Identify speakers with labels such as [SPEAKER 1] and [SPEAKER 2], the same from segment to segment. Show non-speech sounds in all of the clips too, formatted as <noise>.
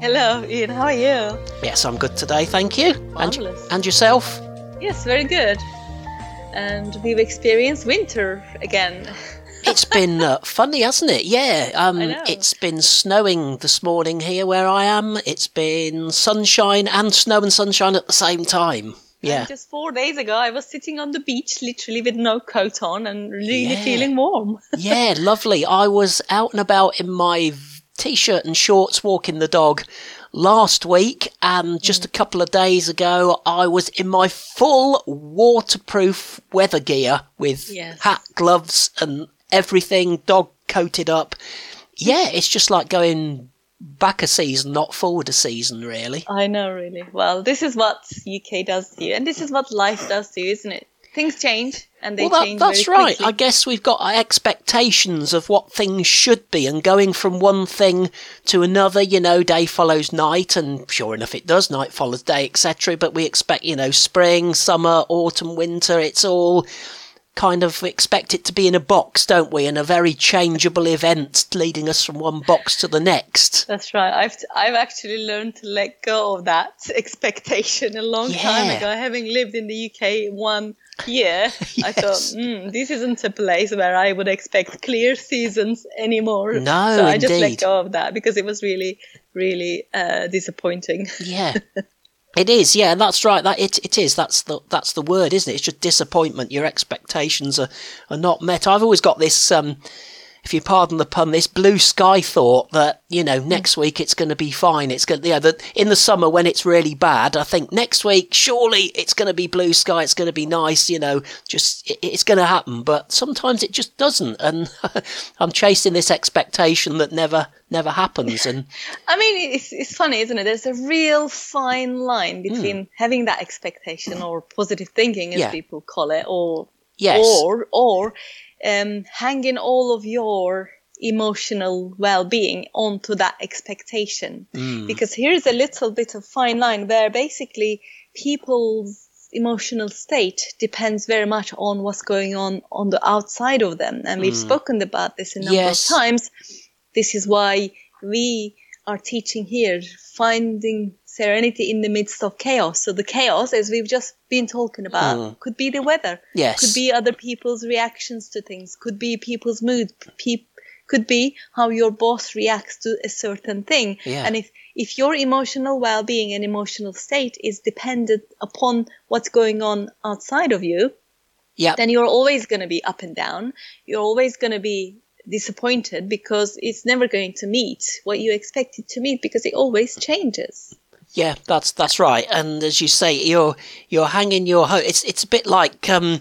[SPEAKER 1] Hello, Ian. How are you?
[SPEAKER 2] Yes, I'm good today, thank you. And,
[SPEAKER 1] Marvelous.
[SPEAKER 2] and yourself?
[SPEAKER 1] Yes, very good. And we've experienced winter again. <laughs>
[SPEAKER 2] It's been uh, funny, hasn't it? Yeah. Um,
[SPEAKER 1] I know.
[SPEAKER 2] It's been snowing this morning here where I am. It's been sunshine and snow and sunshine at the same time. Yeah.
[SPEAKER 1] And just four days ago, I was sitting on the beach, literally with no coat on, and really
[SPEAKER 2] Yeah.
[SPEAKER 1] feeling warm.
[SPEAKER 2] yeah, lovely. I was out and about in my t-shirt and shorts walking the dog last week and just a mm. couple of days ago I was in my full waterproof weather gear with
[SPEAKER 1] Yes.
[SPEAKER 2] hat, gloves and everything dog coated up. Yeah, it's just like going back a season, not forward a season really.
[SPEAKER 1] I know, really. Well, this is what UK does to you, and this is what life does to you, isn't it? Things change, and they
[SPEAKER 2] well, that,
[SPEAKER 1] change
[SPEAKER 2] that's right. I guess we've got our expectations of what things should be, and going from one thing to another. You know, day follows night, and sure enough, it does. Night follows day, etc. But we expect, you know, spring, summer, autumn, winter. It's all kind of expect it to be in a box, don't we? And a very changeable event leading us from one box to the next.
[SPEAKER 1] That's right. I've I've actually learned to let go of that <laughs> expectation a long time ago. Having lived in the UK one year, <laughs> I thought, mm, this isn't a place where I would expect clear seasons anymore.
[SPEAKER 2] No,
[SPEAKER 1] so I just let go of that because it was really, really uh, disappointing.
[SPEAKER 2] Yeah. <laughs> It is, yeah, that's right. That it, it is. That's the that's the word, isn't it? It's just disappointment. Your expectations are, are not met. I've always got this, um, if you pardon the pun, this blue sky thought that you know next week it's going to be fine. It's going, yeah, that in the summer when it's really bad, I think next week surely it's going to be blue sky. It's going to be nice. You know, just it, it's going to happen. But sometimes it just doesn't, and <laughs> I'm chasing this expectation that never never happens. And <laughs>
[SPEAKER 1] I mean, it's, it's funny, isn't it? There's a real fine line between having that expectation or positive thinking, as
[SPEAKER 2] Hmm. Yeah.
[SPEAKER 1] people call it, or
[SPEAKER 2] yes,
[SPEAKER 1] or or um, hanging all of your emotional well-being onto that expectation
[SPEAKER 2] Mm.
[SPEAKER 1] because here's a little bit of fine line where basically people's emotional state depends very much on what's going on on the outside of them and we've spoken about this a number
[SPEAKER 2] Yes.
[SPEAKER 1] of times this is why we are teaching here finding serenity in the midst of chaos. So the chaos as we've just been talking about hmm. could be the weather.
[SPEAKER 2] Yes,
[SPEAKER 1] could be other people's reactions to things. Could be people's mood. Pe- could be how your boss reacts to a certain thing.
[SPEAKER 2] Yeah.
[SPEAKER 1] and if if your emotional well-being and emotional state is dependent upon what's going on outside of you
[SPEAKER 2] yeah.
[SPEAKER 1] then you're always going to be up and down. You're always going to be disappointed because it's never going to meet what you expect it to meet because it always changes
[SPEAKER 2] Yeah, that's that's right. And as you say, you're you're hanging your hope. It's it's a bit like um,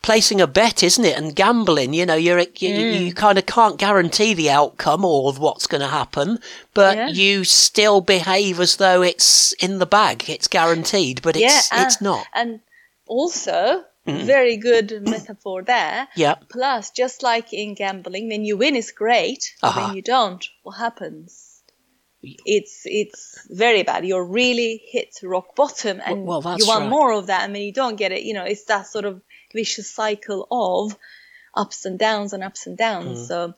[SPEAKER 2] placing a bet, isn't it? And gambling. You know, you're you,
[SPEAKER 1] Mm.
[SPEAKER 2] you kind of can't guarantee the outcome or what's going to happen, but
[SPEAKER 1] Yeah.
[SPEAKER 2] you still behave as though it's in the bag. It's guaranteed, but it's
[SPEAKER 1] yeah
[SPEAKER 2] it's
[SPEAKER 1] uh,
[SPEAKER 2] not.
[SPEAKER 1] and also very good metaphor there
[SPEAKER 2] Yeah,
[SPEAKER 1] Plus, just like in gambling, when you win is great, but
[SPEAKER 2] Uh-huh.
[SPEAKER 1] when you don't, what happens? It's it's very bad. You're really hit rock bottom, and
[SPEAKER 2] well, that's
[SPEAKER 1] you want
[SPEAKER 2] right.
[SPEAKER 1] more of that. And when you don't get it, you know, it's that sort of vicious cycle of ups and downs and ups and downs. So,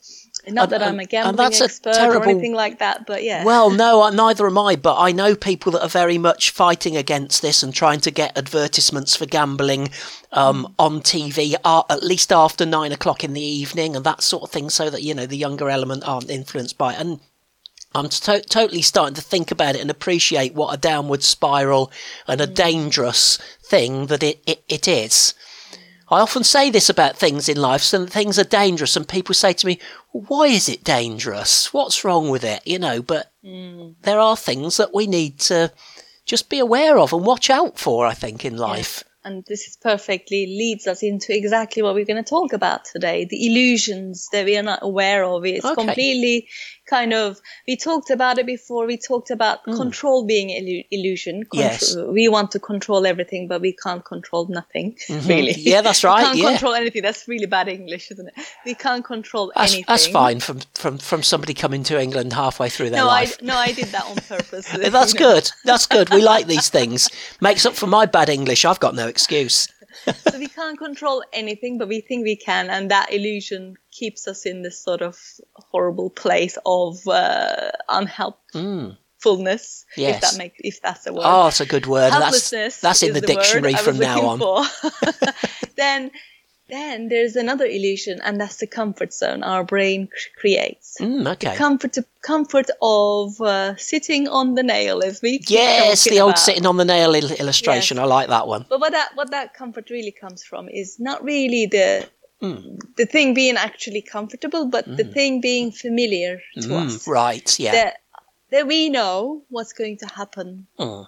[SPEAKER 1] not
[SPEAKER 2] And-
[SPEAKER 1] that I'm a gambling
[SPEAKER 2] that's a
[SPEAKER 1] expert
[SPEAKER 2] terrible-
[SPEAKER 1] or anything like that, but yeah.
[SPEAKER 2] Well, no, neither am I, but I know people that are very much fighting against this and trying to get advertisements for gambling um, on TV uh, at least after nine o'clock in the evening and that sort of thing so that, you know, the younger element aren't influenced by it. And I'm to- totally starting to think about it and appreciate what a downward spiral and a dangerous thing that it, it, it is. I often say this about things in life, so that things are dangerous, and people say to me, "Why is it dangerous? What's wrong with it?" You know, but
[SPEAKER 1] Mm.
[SPEAKER 2] there are things that we need to just be aware of and watch out for. I think in life.
[SPEAKER 1] and this is perfectly leads us into exactly what we're going to talk about today the illusions that we are not aware of it's
[SPEAKER 2] Okay.
[SPEAKER 1] completely kind of we talked about it before we talked about control being illu- illusion.
[SPEAKER 2] Yes.
[SPEAKER 1] we want to control everything but we can't control nothing really
[SPEAKER 2] Mm-hmm. Yeah, that's <laughs> right we
[SPEAKER 1] can't
[SPEAKER 2] yeah.
[SPEAKER 1] control anything that's really bad english isn't it we can't control
[SPEAKER 2] That's,
[SPEAKER 1] anything
[SPEAKER 2] that's fine from, from from somebody coming to England halfway through their
[SPEAKER 1] no I, no I did that on purpose <laughs>
[SPEAKER 2] That's good. That's good. We like these things. Makes up for my bad English. I've got no excuse.
[SPEAKER 1] So we can't control anything, but we think we can, and that illusion keeps us in this sort of horrible place of uh, unhelpfulness.
[SPEAKER 2] Yes.
[SPEAKER 1] If that makes, if that's a word.
[SPEAKER 2] Oh, it's a good word. That's
[SPEAKER 1] Helplessness.
[SPEAKER 2] that's in
[SPEAKER 1] is
[SPEAKER 2] the
[SPEAKER 1] word
[SPEAKER 2] dictionary from now on.
[SPEAKER 1] for. <laughs> <laughs> then, then there's another illusion, and that's the comfort zone our brain creates.
[SPEAKER 2] Mm, okay.
[SPEAKER 1] Comfort, comfort of uh, sitting on the nail, as we
[SPEAKER 2] Yes, the old
[SPEAKER 1] about.
[SPEAKER 2] sitting on the nail il- illustration.
[SPEAKER 1] Yes.
[SPEAKER 2] I like that one.
[SPEAKER 1] But what that what that comfort really comes from is not really the
[SPEAKER 2] Hmm.
[SPEAKER 1] the thing being actually comfortable, but the thing being familiar to
[SPEAKER 2] Mm,
[SPEAKER 1] us.
[SPEAKER 2] right. Yeah.
[SPEAKER 1] That that we know what's going to happen.
[SPEAKER 2] Mm.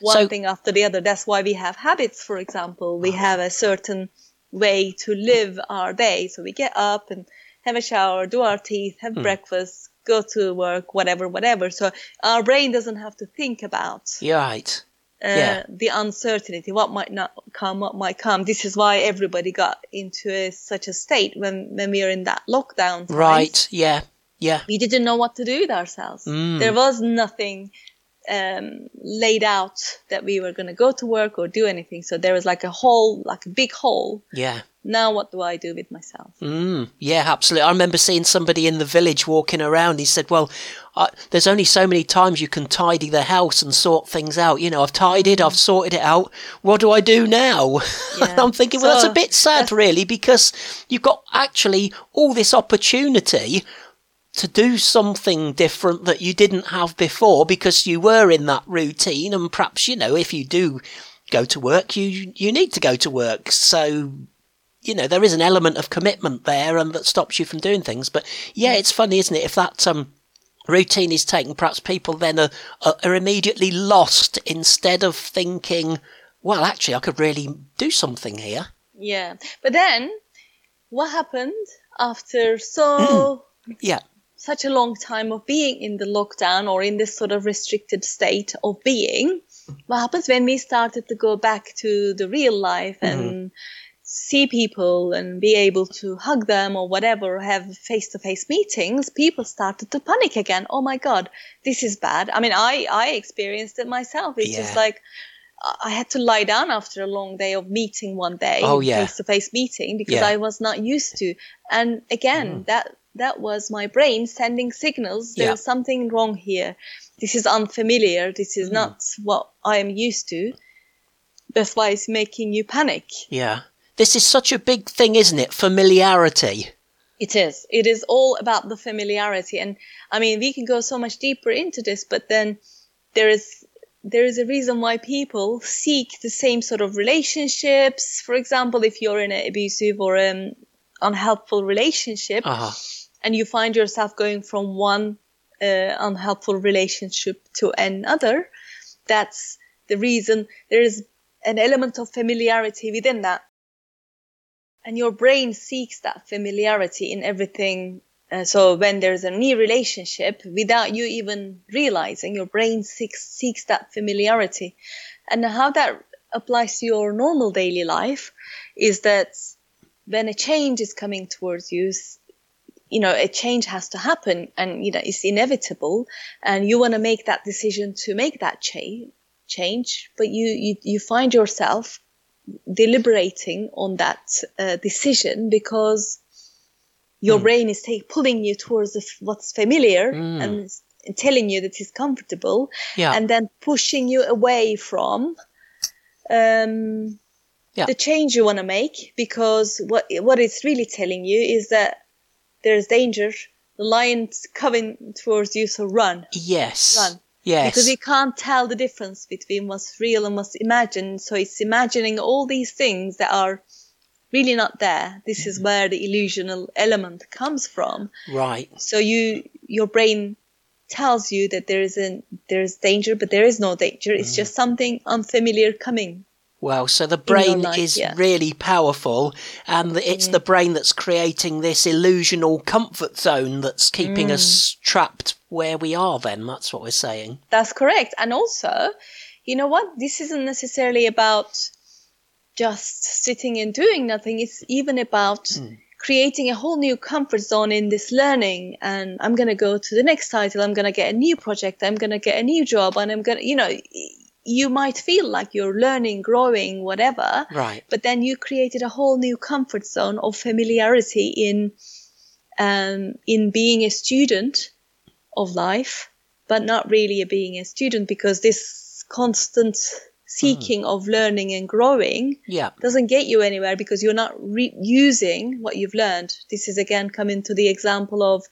[SPEAKER 1] One
[SPEAKER 2] So-
[SPEAKER 1] thing after the other. That's why we have habits, for example. We have a certain way to live our day. So we get up and have a shower, do our teeth, have
[SPEAKER 2] Hmm.
[SPEAKER 1] breakfast, go to work, whatever, whatever. So our brain doesn't have to think about
[SPEAKER 2] You're right.
[SPEAKER 1] uh,
[SPEAKER 2] Yeah.
[SPEAKER 1] the uncertainty, what might not come, what might come. This is why everybody got into a, such a state when, when we are in that lockdown.
[SPEAKER 2] Right. Yeah. Yeah.
[SPEAKER 1] We didn't know what to do with ourselves.
[SPEAKER 2] Mm.
[SPEAKER 1] There was nothing um, laid out that we were going to go to work or do anything. So there was like a hole, like a big hole.
[SPEAKER 2] Yeah.
[SPEAKER 1] Now what do I do with myself?
[SPEAKER 2] Mm, yeah, absolutely. I remember seeing somebody in the village walking around. He said, "Well, I, there's only so many times you can tidy the house and sort things out. You know, I've tidied, I've sorted it out. What do I do now?" <laughs>
[SPEAKER 1] Yeah.
[SPEAKER 2] I'm thinking, well, that's a bit sad, <laughs> really, because you've got actually all this opportunity to do something different that you didn't have before because you were in that routine, and perhaps you know, if you do go to work, you you need to go to work. So you know there is an element of commitment there and that stops you from doing things but yeah it's funny isn't it if that um routine is taken perhaps people then are, are, are immediately lost instead of thinking well actually i could really do something here
[SPEAKER 1] Yeah. But then what happened after so <clears throat>
[SPEAKER 2] yeah
[SPEAKER 1] such a long time of being in the lockdown or in this sort of restricted state of being, what happens when we started to go back to the real life mm-hmm. and see people and be able to hug them or whatever, have face to face meetings, people started to panic again. Oh my God, this is bad. I mean, I, I experienced it myself. It's just like, I- had to lie down after a long day of meeting one day,
[SPEAKER 2] Oh, yeah.
[SPEAKER 1] face to face meeting, because
[SPEAKER 2] Yeah.
[SPEAKER 1] I was not used to. And again, mm-hmm. that that was my brain sending signals. There's
[SPEAKER 2] Yeah.
[SPEAKER 1] something wrong here. This is unfamiliar. This is not what I am used to. That's why it's making you panic.
[SPEAKER 2] yeah this is such a big thing isn't it familiarity
[SPEAKER 1] It is. It is all about the familiarity. And I mean, we can go so much deeper into this, but then there is there is a reason why people seek the same sort of relationships. For example, if you're in an abusive or an unhelpful relationship,
[SPEAKER 2] uh-huh.
[SPEAKER 1] And you find yourself going from one uh, unhelpful relationship to another, that's the reason there is an element of familiarity within that. And your brain seeks that familiarity in everything. Uh, so when there's a new relationship, without you even realizing, your brain seeks, seeks that familiarity. And how that applies to your normal daily life is that when a change is coming towards you, you know, a change has to happen and, you know, it's inevitable and you want to make that decision to make that cha- change, but you, you, you find yourself deliberating on that uh, decision because your brain is take, pulling you towards the, f- what's familiar and telling you that it's comfortable
[SPEAKER 2] yeah.
[SPEAKER 1] and then pushing you away from um,
[SPEAKER 2] Yeah.
[SPEAKER 1] the change you want to make because what what it's really telling you is that there's danger. The lion's coming towards you, so run,
[SPEAKER 2] yes
[SPEAKER 1] run.
[SPEAKER 2] yes
[SPEAKER 1] Because we can't tell the difference between what's real and what's imagined. So it's imagining all these things that are really not there. This is mm-hmm. where the illusional element comes from.
[SPEAKER 2] Right.
[SPEAKER 1] So you your brain tells you that there is a there is danger, but there is no danger. It's mm. just something unfamiliar coming.
[SPEAKER 2] Well, so the brain
[SPEAKER 1] life,
[SPEAKER 2] is
[SPEAKER 1] yeah.
[SPEAKER 2] really powerful, and it's the brain that's creating this illusional comfort zone that's keeping
[SPEAKER 1] Mm.
[SPEAKER 2] us trapped where we are. Then that's what we're saying.
[SPEAKER 1] That's correct. And also, you know what? This isn't necessarily about just sitting and doing nothing. It's even about creating a whole new comfort zone in this learning. And I'm going to go to the next title. I'm going to get a new project. I'm going to get a new job. And I'm going to, you know, you might feel like you're learning, growing, whatever.
[SPEAKER 2] Right.
[SPEAKER 1] But then you created a whole new comfort zone of familiarity in um, in being a student of life, but not really a being a student because this constant seeking of learning and growing
[SPEAKER 2] Yeah.
[SPEAKER 1] doesn't get you anywhere because you're not re- using what you've learned. This is again coming to the example of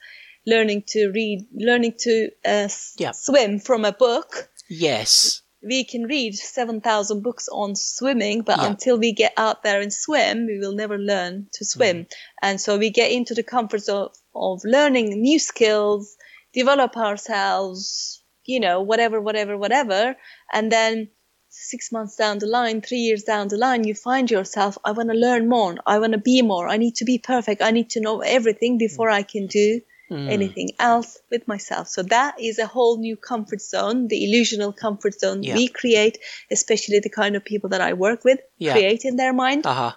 [SPEAKER 1] learning to read, learning to uh,
[SPEAKER 2] Yeah.
[SPEAKER 1] swim from a book
[SPEAKER 2] Yes.
[SPEAKER 1] We can read 7,000 books on swimming, but
[SPEAKER 2] Yeah.
[SPEAKER 1] until we get out there and swim, we will never learn to swim.
[SPEAKER 2] Mm-hmm.
[SPEAKER 1] And so we get into the comforts of, of learning new skills, develop ourselves, you know, whatever, whatever, whatever. And then six months down the line, three years down the line, you find yourself, I want to learn more. I want to be more. I need to be perfect. I need to know everything before I can do
[SPEAKER 2] Mm.
[SPEAKER 1] anything else with myself. So that is a whole new comfort zone, the illusional comfort zone
[SPEAKER 2] Yeah.
[SPEAKER 1] we create, especially the kind of people that I work with,
[SPEAKER 2] Yeah.
[SPEAKER 1] create in their mind.
[SPEAKER 2] Uh huh.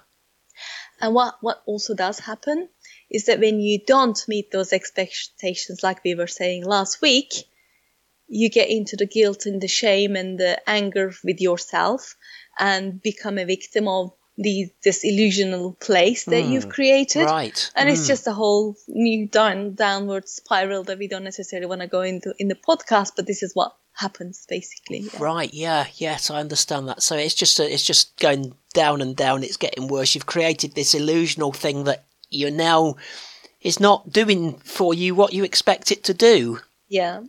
[SPEAKER 1] And what, what also does happen is that when you don't meet those expectations, like we were saying last week, you get into the guilt and the shame and the anger with yourself and become a victim of the, this illusional place that you've created.
[SPEAKER 2] Right.
[SPEAKER 1] And it's
[SPEAKER 2] Mm.
[SPEAKER 1] just a whole new down downward spiral that we don't necessarily want to go into in the podcast, but this is what happens basically. Yeah.
[SPEAKER 2] Right. Yeah. Yes, I understand that. So it's just a, it's just going down and down. It's getting worse. You've created this illusional thing that you're now is not doing for you what you expect it to do.
[SPEAKER 1] Yeah.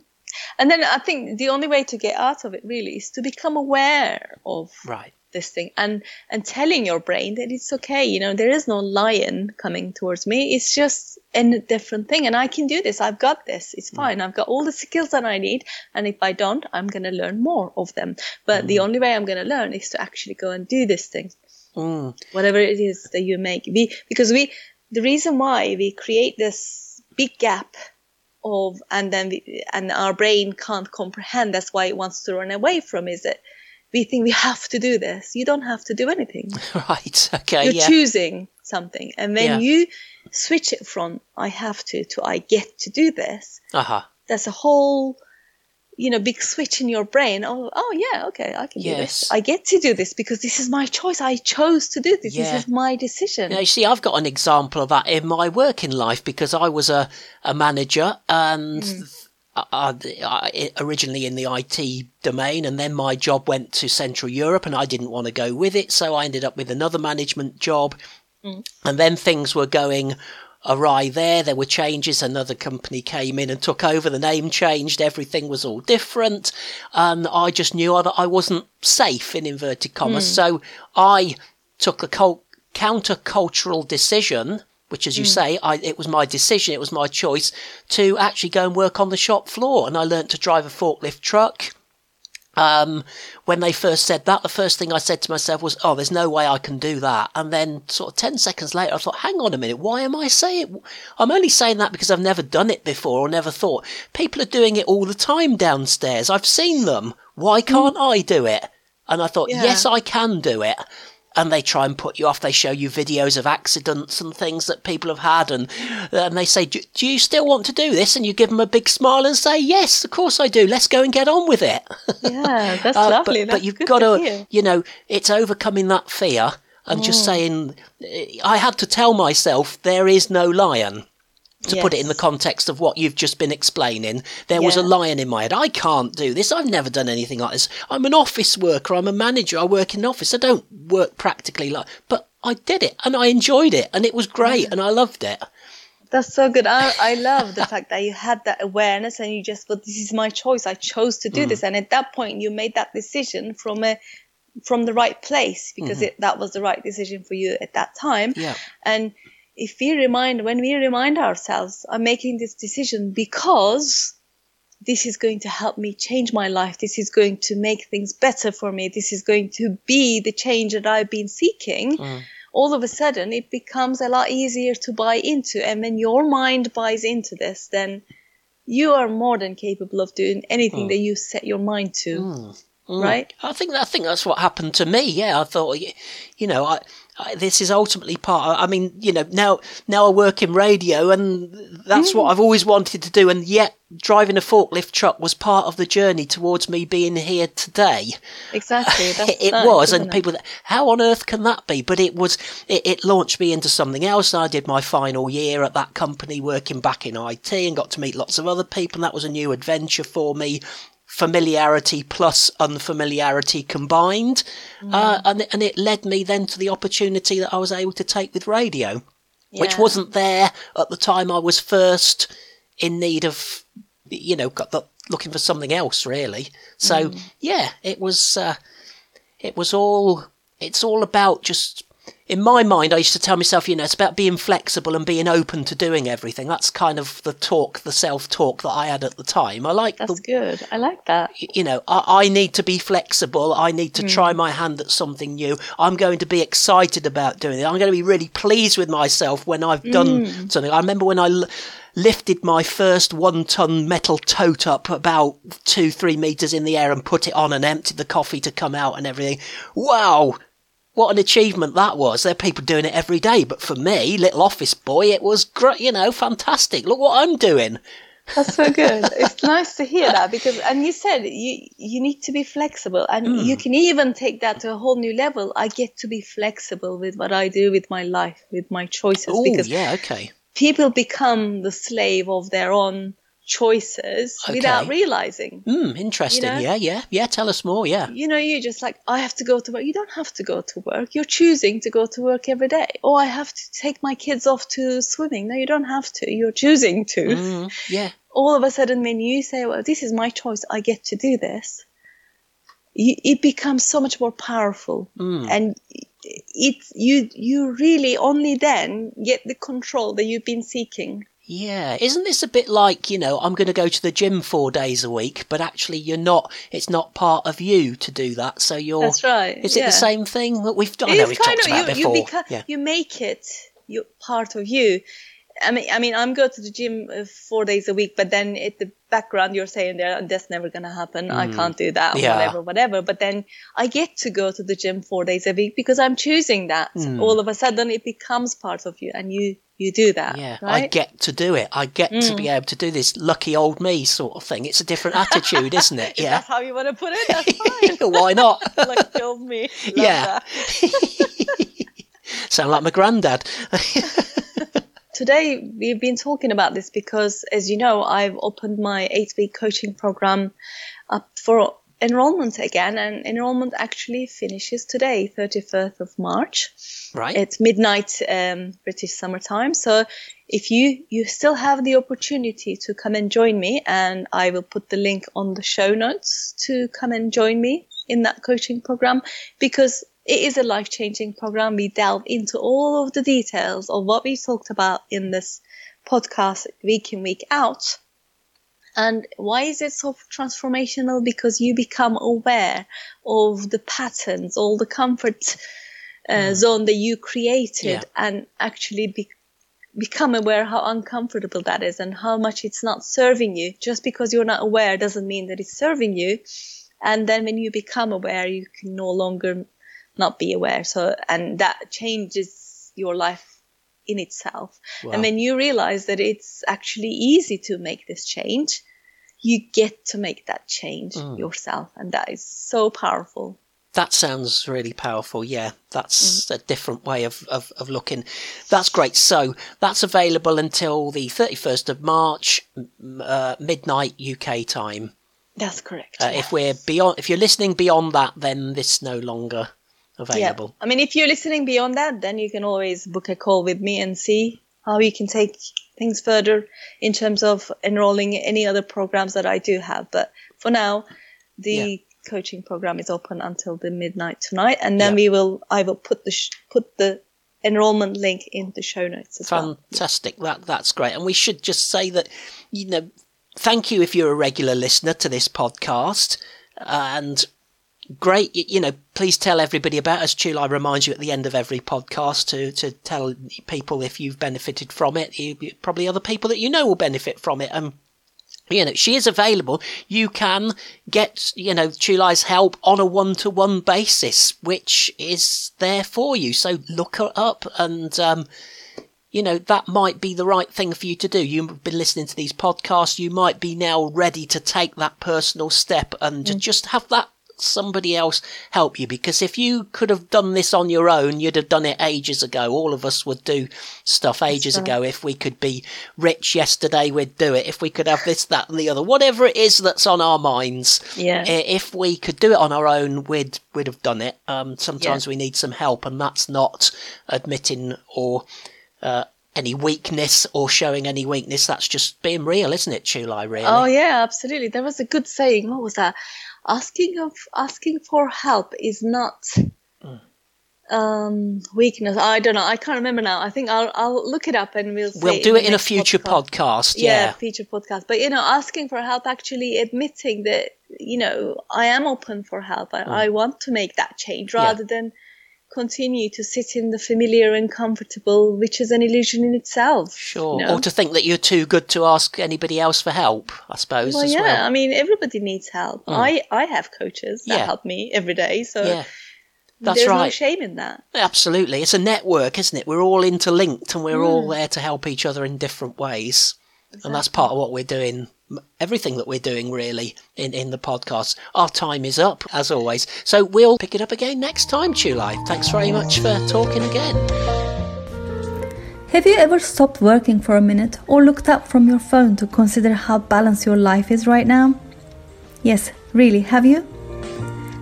[SPEAKER 1] And then I think the only way to get out of it really is to become aware of
[SPEAKER 2] Right.
[SPEAKER 1] This thing and and telling your brain that it's okay you know there is no lion coming towards me. It's just a different thing and i can do this. I've got this. It's fine. I've got all the skills that i need and if i don't i'm going to learn more of them. But the only way i'm going to learn is to actually go and do this thing.
[SPEAKER 2] Mm.
[SPEAKER 1] whatever it is that you make. We because we the reason why we create this big gap of and then we, and our brain can't comprehend that's why it wants to run away from is it we think we have to do this you don't have to do anything <laughs>
[SPEAKER 2] Right. Okay.
[SPEAKER 1] you're
[SPEAKER 2] yeah.
[SPEAKER 1] choosing something and when
[SPEAKER 2] Yeah.
[SPEAKER 1] you switch it from i have to to i get to do this
[SPEAKER 2] Uh huh.
[SPEAKER 1] there's a whole you know big switch in your brain oh oh yeah okay i can do this i get to do this because this is my choice i chose to do this
[SPEAKER 2] Yeah.
[SPEAKER 1] this is my decision
[SPEAKER 2] Now, you see, I've got an example of that in my working life because I was a, a manager and I, Uh, I, uh, I- originally in the IT domain, and then my job went to Central Europe, and I didn't want to go with it, so I ended up with another management job, mm. and then things were going awry there. There were changes. Another company came in and took over. The name changed. Everything was all different, and I just knew that I wasn't safe in inverted commas. Mm. So I took a cult- countercultural decision, which, as you say, I, it was my decision, it was my choice to actually go and work on the shop floor. And I learnt to drive a forklift truck. Um, when they first said that, the first thing I said to myself was, "Oh, there's no way I can do that." And then, sort of ten seconds later, I thought, "Hang on a minute, why am I saying? I'm only saying that because I've never done it before or never thought. People are doing it all the time downstairs. I've seen them. Why can't I do it?" And I thought,
[SPEAKER 1] Yeah.
[SPEAKER 2] "Yes, I can do it." And they try and put you off. They show you videos of accidents and things that people have had, and and they say, "Do do you still want to do this?" And you give them a big smile and say, "Yes, of course I do. Let's go and get on with it."
[SPEAKER 1] yeah <laughs> that's
[SPEAKER 2] Uh,
[SPEAKER 1] lovely
[SPEAKER 2] But,
[SPEAKER 1] that's
[SPEAKER 2] but you've got
[SPEAKER 1] to
[SPEAKER 2] to, you know, it's overcoming that fear and just
[SPEAKER 1] Mm.
[SPEAKER 2] saying, I had to tell myself there is no lion. To put it in the context of what you've just been explaining, there was a lion in my head. I can't do this. I've never done anything like this. I'm an office worker. I'm a manager. I work in an office. I don't work practically like, but I did it and I enjoyed it and it was great and I loved it.
[SPEAKER 1] That's so good. I, I <laughs> love the fact that you had that awareness and you just, but this is my choice. I chose to do
[SPEAKER 2] Mm.
[SPEAKER 1] this. And at that point, you made that decision from a from the right place because it, that was the right decision for you at that time.
[SPEAKER 2] Yeah.
[SPEAKER 1] And if we remind, when we remind ourselves, I'm making this decision because this is going to help me change my life. This is going to make things better for me. This is going to be the change that I've been seeking. Mm. All of a sudden, it becomes a lot easier to buy into. And when your mind buys into this, then you are more than capable of doing anything mm. that you set your mind to. Mm. Mm. Right?
[SPEAKER 2] I think I think that's what happened to me. Yeah, I thought, you know, I, I this is ultimately part. I mean, you know, now now I work in radio, and that's what mm. I've always wanted to do. And yet, driving a forklift truck was part of the journey towards me being here today.
[SPEAKER 1] Exactly. <laughs> That's
[SPEAKER 2] it was, and
[SPEAKER 1] it?
[SPEAKER 2] people, how on earth can that be? But it was. It, it launched me into something else. I did my final year at that company, working back in IT, and got to meet lots of other people. And that was a new adventure for me. Familiarity plus unfamiliarity combined, uh, and and it led me then to the opportunity that I was able to take with radio, which wasn't there at the time I was first in need of, you know, got the, looking for something else really. So yeah, it was. Uh, it was all it's all about just in my mind i used to tell myself you know it's about being flexible and being open to doing everything. That's kind of the talk the self-talk that i had at the time. I like
[SPEAKER 1] That's
[SPEAKER 2] the
[SPEAKER 1] good. I like that.
[SPEAKER 2] you know I, I need to be flexible. I need to try mm. my hand at something new. I'm going to be excited about doing it. I'm going to be really pleased with myself when i've done mm. something. I remember when i l- lifted my first one ton metal tote up about two three meters in the air and put it on and emptied the coffee to come out and everything. Wow what an achievement that was. There are people doing it every day, but for me, little office boy, it was great, you know, fantastic. Look what I'm doing.
[SPEAKER 1] That's so good. <laughs> it's nice to hear that because, and you said you you need to be flexible, and
[SPEAKER 2] Hmm.
[SPEAKER 1] you can even take that to a whole new level. I get to be flexible with what I do with my life, with my choices,
[SPEAKER 2] Oh,
[SPEAKER 1] because
[SPEAKER 2] yeah, okay.
[SPEAKER 1] people become the slave of their own choices
[SPEAKER 2] Okay.
[SPEAKER 1] without realizing.
[SPEAKER 2] Hmm, interesting.
[SPEAKER 1] You know?
[SPEAKER 2] Yeah, yeah, yeah. Tell us more. Yeah.
[SPEAKER 1] You know, you're just like, I have to go to work. You don't have to go to work. You're choosing to go to work every day. Or I have to take my kids off to swimming. No, you don't have to. You're choosing to.
[SPEAKER 2] Mm, yeah.
[SPEAKER 1] all of a sudden when you say well this is my choice i get to do this you, it becomes so much more powerful and it you you really only then get the control that you've been seeking
[SPEAKER 2] Yeah, isn't this a bit like you know I'm going to go to the gym four days a week, but actually you're not. It's not part of you to do that. So you're.
[SPEAKER 1] That's right,
[SPEAKER 2] Is it the same thing that we've done? I know
[SPEAKER 1] it's
[SPEAKER 2] we've
[SPEAKER 1] kind
[SPEAKER 2] talked
[SPEAKER 1] of
[SPEAKER 2] about
[SPEAKER 1] you
[SPEAKER 2] before.
[SPEAKER 1] you, beca-
[SPEAKER 2] yeah.
[SPEAKER 1] you make it you part of you I mean, I mean, I'm go to the gym uh, four days a week, but then at the background you're saying there that's never gonna happen. I can't do that,
[SPEAKER 2] Mm. Yeah.
[SPEAKER 1] whatever, whatever. But then I get to go to the gym four days a week because I'm choosing that. All of a sudden, it becomes part of you, and you you do that.
[SPEAKER 2] Yeah, I
[SPEAKER 1] right? Mm.
[SPEAKER 2] get to do it. I get to be able to do this lucky old me sort of thing. It's a different attitude, isn't it? <laughs> Yeah.
[SPEAKER 1] That's how you want to put it. That's <laughs> fine.
[SPEAKER 2] Why not? <laughs>
[SPEAKER 1] like kill me. Love
[SPEAKER 2] Yeah. Sound like my granddad.
[SPEAKER 1] Today we've been talking about this because, as you know, I've opened my eight-week coaching program up for enrollment again, and enrollment actually finishes today, 31st of March.
[SPEAKER 2] right.
[SPEAKER 1] It's midnight um, British summer time. So if you you still have the opportunity to come and join me, and I will put the link on the show notes to come and join me in that coaching program because it is a life changing program. We delve into all of the details of what we talked about in this podcast week in, week out. And why is it so transformational? Because you become aware of the patterns, all the comfort uh, zone that you created,
[SPEAKER 2] Yeah.
[SPEAKER 1] and actually be- become aware how uncomfortable that is and how much it's not serving you. Just because you're not aware doesn't mean that it's serving you. And then when you become aware, you can no longer not be aware. So, and that changes your life in itself.
[SPEAKER 2] Wow.
[SPEAKER 1] And when you realize that it's actually easy to make this change, you get to make that change
[SPEAKER 2] Mm.
[SPEAKER 1] yourself. And that is so powerful.
[SPEAKER 2] That sounds really powerful. Yeah, that's
[SPEAKER 1] Mm.
[SPEAKER 2] a different way of, of, of looking. That's great. So that's available until the 31st of March, uh, midnight UK time.
[SPEAKER 1] That's correct.
[SPEAKER 2] Uh, If we're beyond, if you're listening beyond that, then this no longer available.
[SPEAKER 1] I mean, if you're listening beyond that, then you can always book a call with me and see how you can take things further in terms of enrolling any other programs that I do have. But for now, the
[SPEAKER 3] coaching program is open until the midnight tonight, and then
[SPEAKER 2] Yeah.
[SPEAKER 3] we will. I will put the sh- put the enrollment link in the show notes as well.
[SPEAKER 2] Fantastic. That that's great. And we should just say that you know, thank you if you're a regular listener to this podcast, and great. y- You know, please tell everybody about us. Tulay reminds you at the end of every podcast to to tell people if you've benefited from it. You, you- probably other people that you know will benefit from it. And you know, she is available. You can get, you know, Tulay's help on a one-to-one basis, which is there for you. So look her up and, um, you know, that might be the right thing for you to do. You've been listening to these podcasts. You might be now ready to take that personal step and to just have that somebody else help you. Because if you could have done this on your own, you'd have done it ages ago. All of us would do stuff ages
[SPEAKER 3] right.
[SPEAKER 2] ago. If we could be rich yesterday, we'd do it. If we could have this, that, and the other, whatever it is that's on our minds,
[SPEAKER 3] Yeah.
[SPEAKER 2] if we could do it on our own, we'd we'd have done it. Um, sometimes
[SPEAKER 3] Yeah.
[SPEAKER 2] we need some help, and that's not admitting or uh, any weakness or showing any weakness. That's just being real, isn't it, Tulay? Really?
[SPEAKER 3] Oh yeah, absolutely. There was a good saying. What was that? Asking of asking for help is not
[SPEAKER 2] Mm.
[SPEAKER 3] um weakness. I don't know. I can't remember now. I think I'll I'll look it up and we'll.
[SPEAKER 2] we'll do it in a future podcast.
[SPEAKER 3] Yeah.
[SPEAKER 2] yeah.
[SPEAKER 3] future podcast. But you know, asking for help, actually admitting that you know I am open for help. I, I want to make that change
[SPEAKER 2] Mm. Yeah.
[SPEAKER 3] rather than continue to sit in the familiar and comfortable, which is an illusion in itself.
[SPEAKER 2] Sure.
[SPEAKER 3] you know?
[SPEAKER 2] Or to think that you're too good to ask anybody else for help, I suppose,
[SPEAKER 3] Well, yeah.
[SPEAKER 2] well.
[SPEAKER 3] I mean, everybody needs help. I I have coaches that
[SPEAKER 2] Yeah.
[SPEAKER 3] help me every day, so
[SPEAKER 2] Yeah. That's
[SPEAKER 3] there's no shame in that.
[SPEAKER 2] Absolutely. It's a network, isn't it? We're all interlinked and we're
[SPEAKER 3] Mm.
[SPEAKER 2] all there to help each other in different ways. And that's part of what we're doing. Everything that we're doing, really, in, in the podcast. Our time is up, as always. So we'll pick it up again next time, Tulay. Thanks very much for talking again.
[SPEAKER 1] Have you ever stopped working for a minute or looked up from your phone to consider how balanced your life is right now? Yes, really, have you?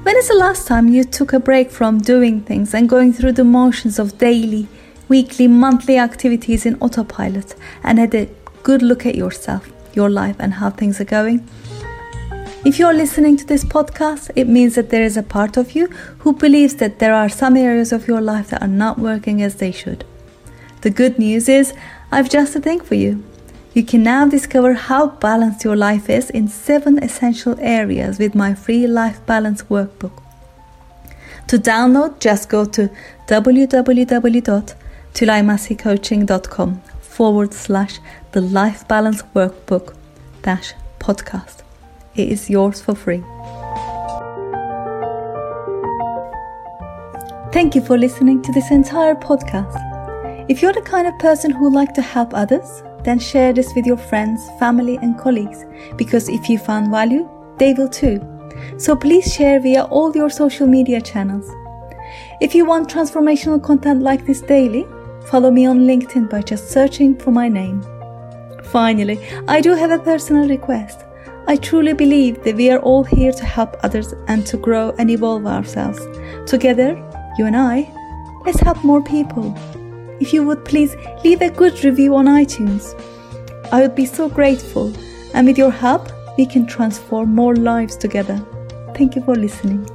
[SPEAKER 1] When is the last time you took a break from doing things and going through the motions of daily, weekly, monthly activities in autopilot and had a good look at yourself, your life, and how things are going? If you're listening to this podcast, it means that there is a part of you who believes that there are some areas of your life that are not working as they should. The good news is, I've just a thing for you. You can now discover how balanced your life is in seven essential areas with my free life balance workbook. To download, just go to www.tulaimassicoaching.com forward slash the life balance workbook dash podcast. It is yours for free. Thank you for listening to this entire podcast. If you're the kind of person who like to help others, then share this with your friends, family, and colleagues because if you found value, they will too. So please share via all your social media channels. If you want transformational content like this daily, follow me on LinkedIn by just searching for my name. Finally, I do have a personal request. I truly believe that we are all here to help others and to grow and evolve ourselves. Together, you and I, let's help more people. If you would please leave a good review on iTunes, I would be so grateful. And with your help, we can transform more lives together. Thank you for listening.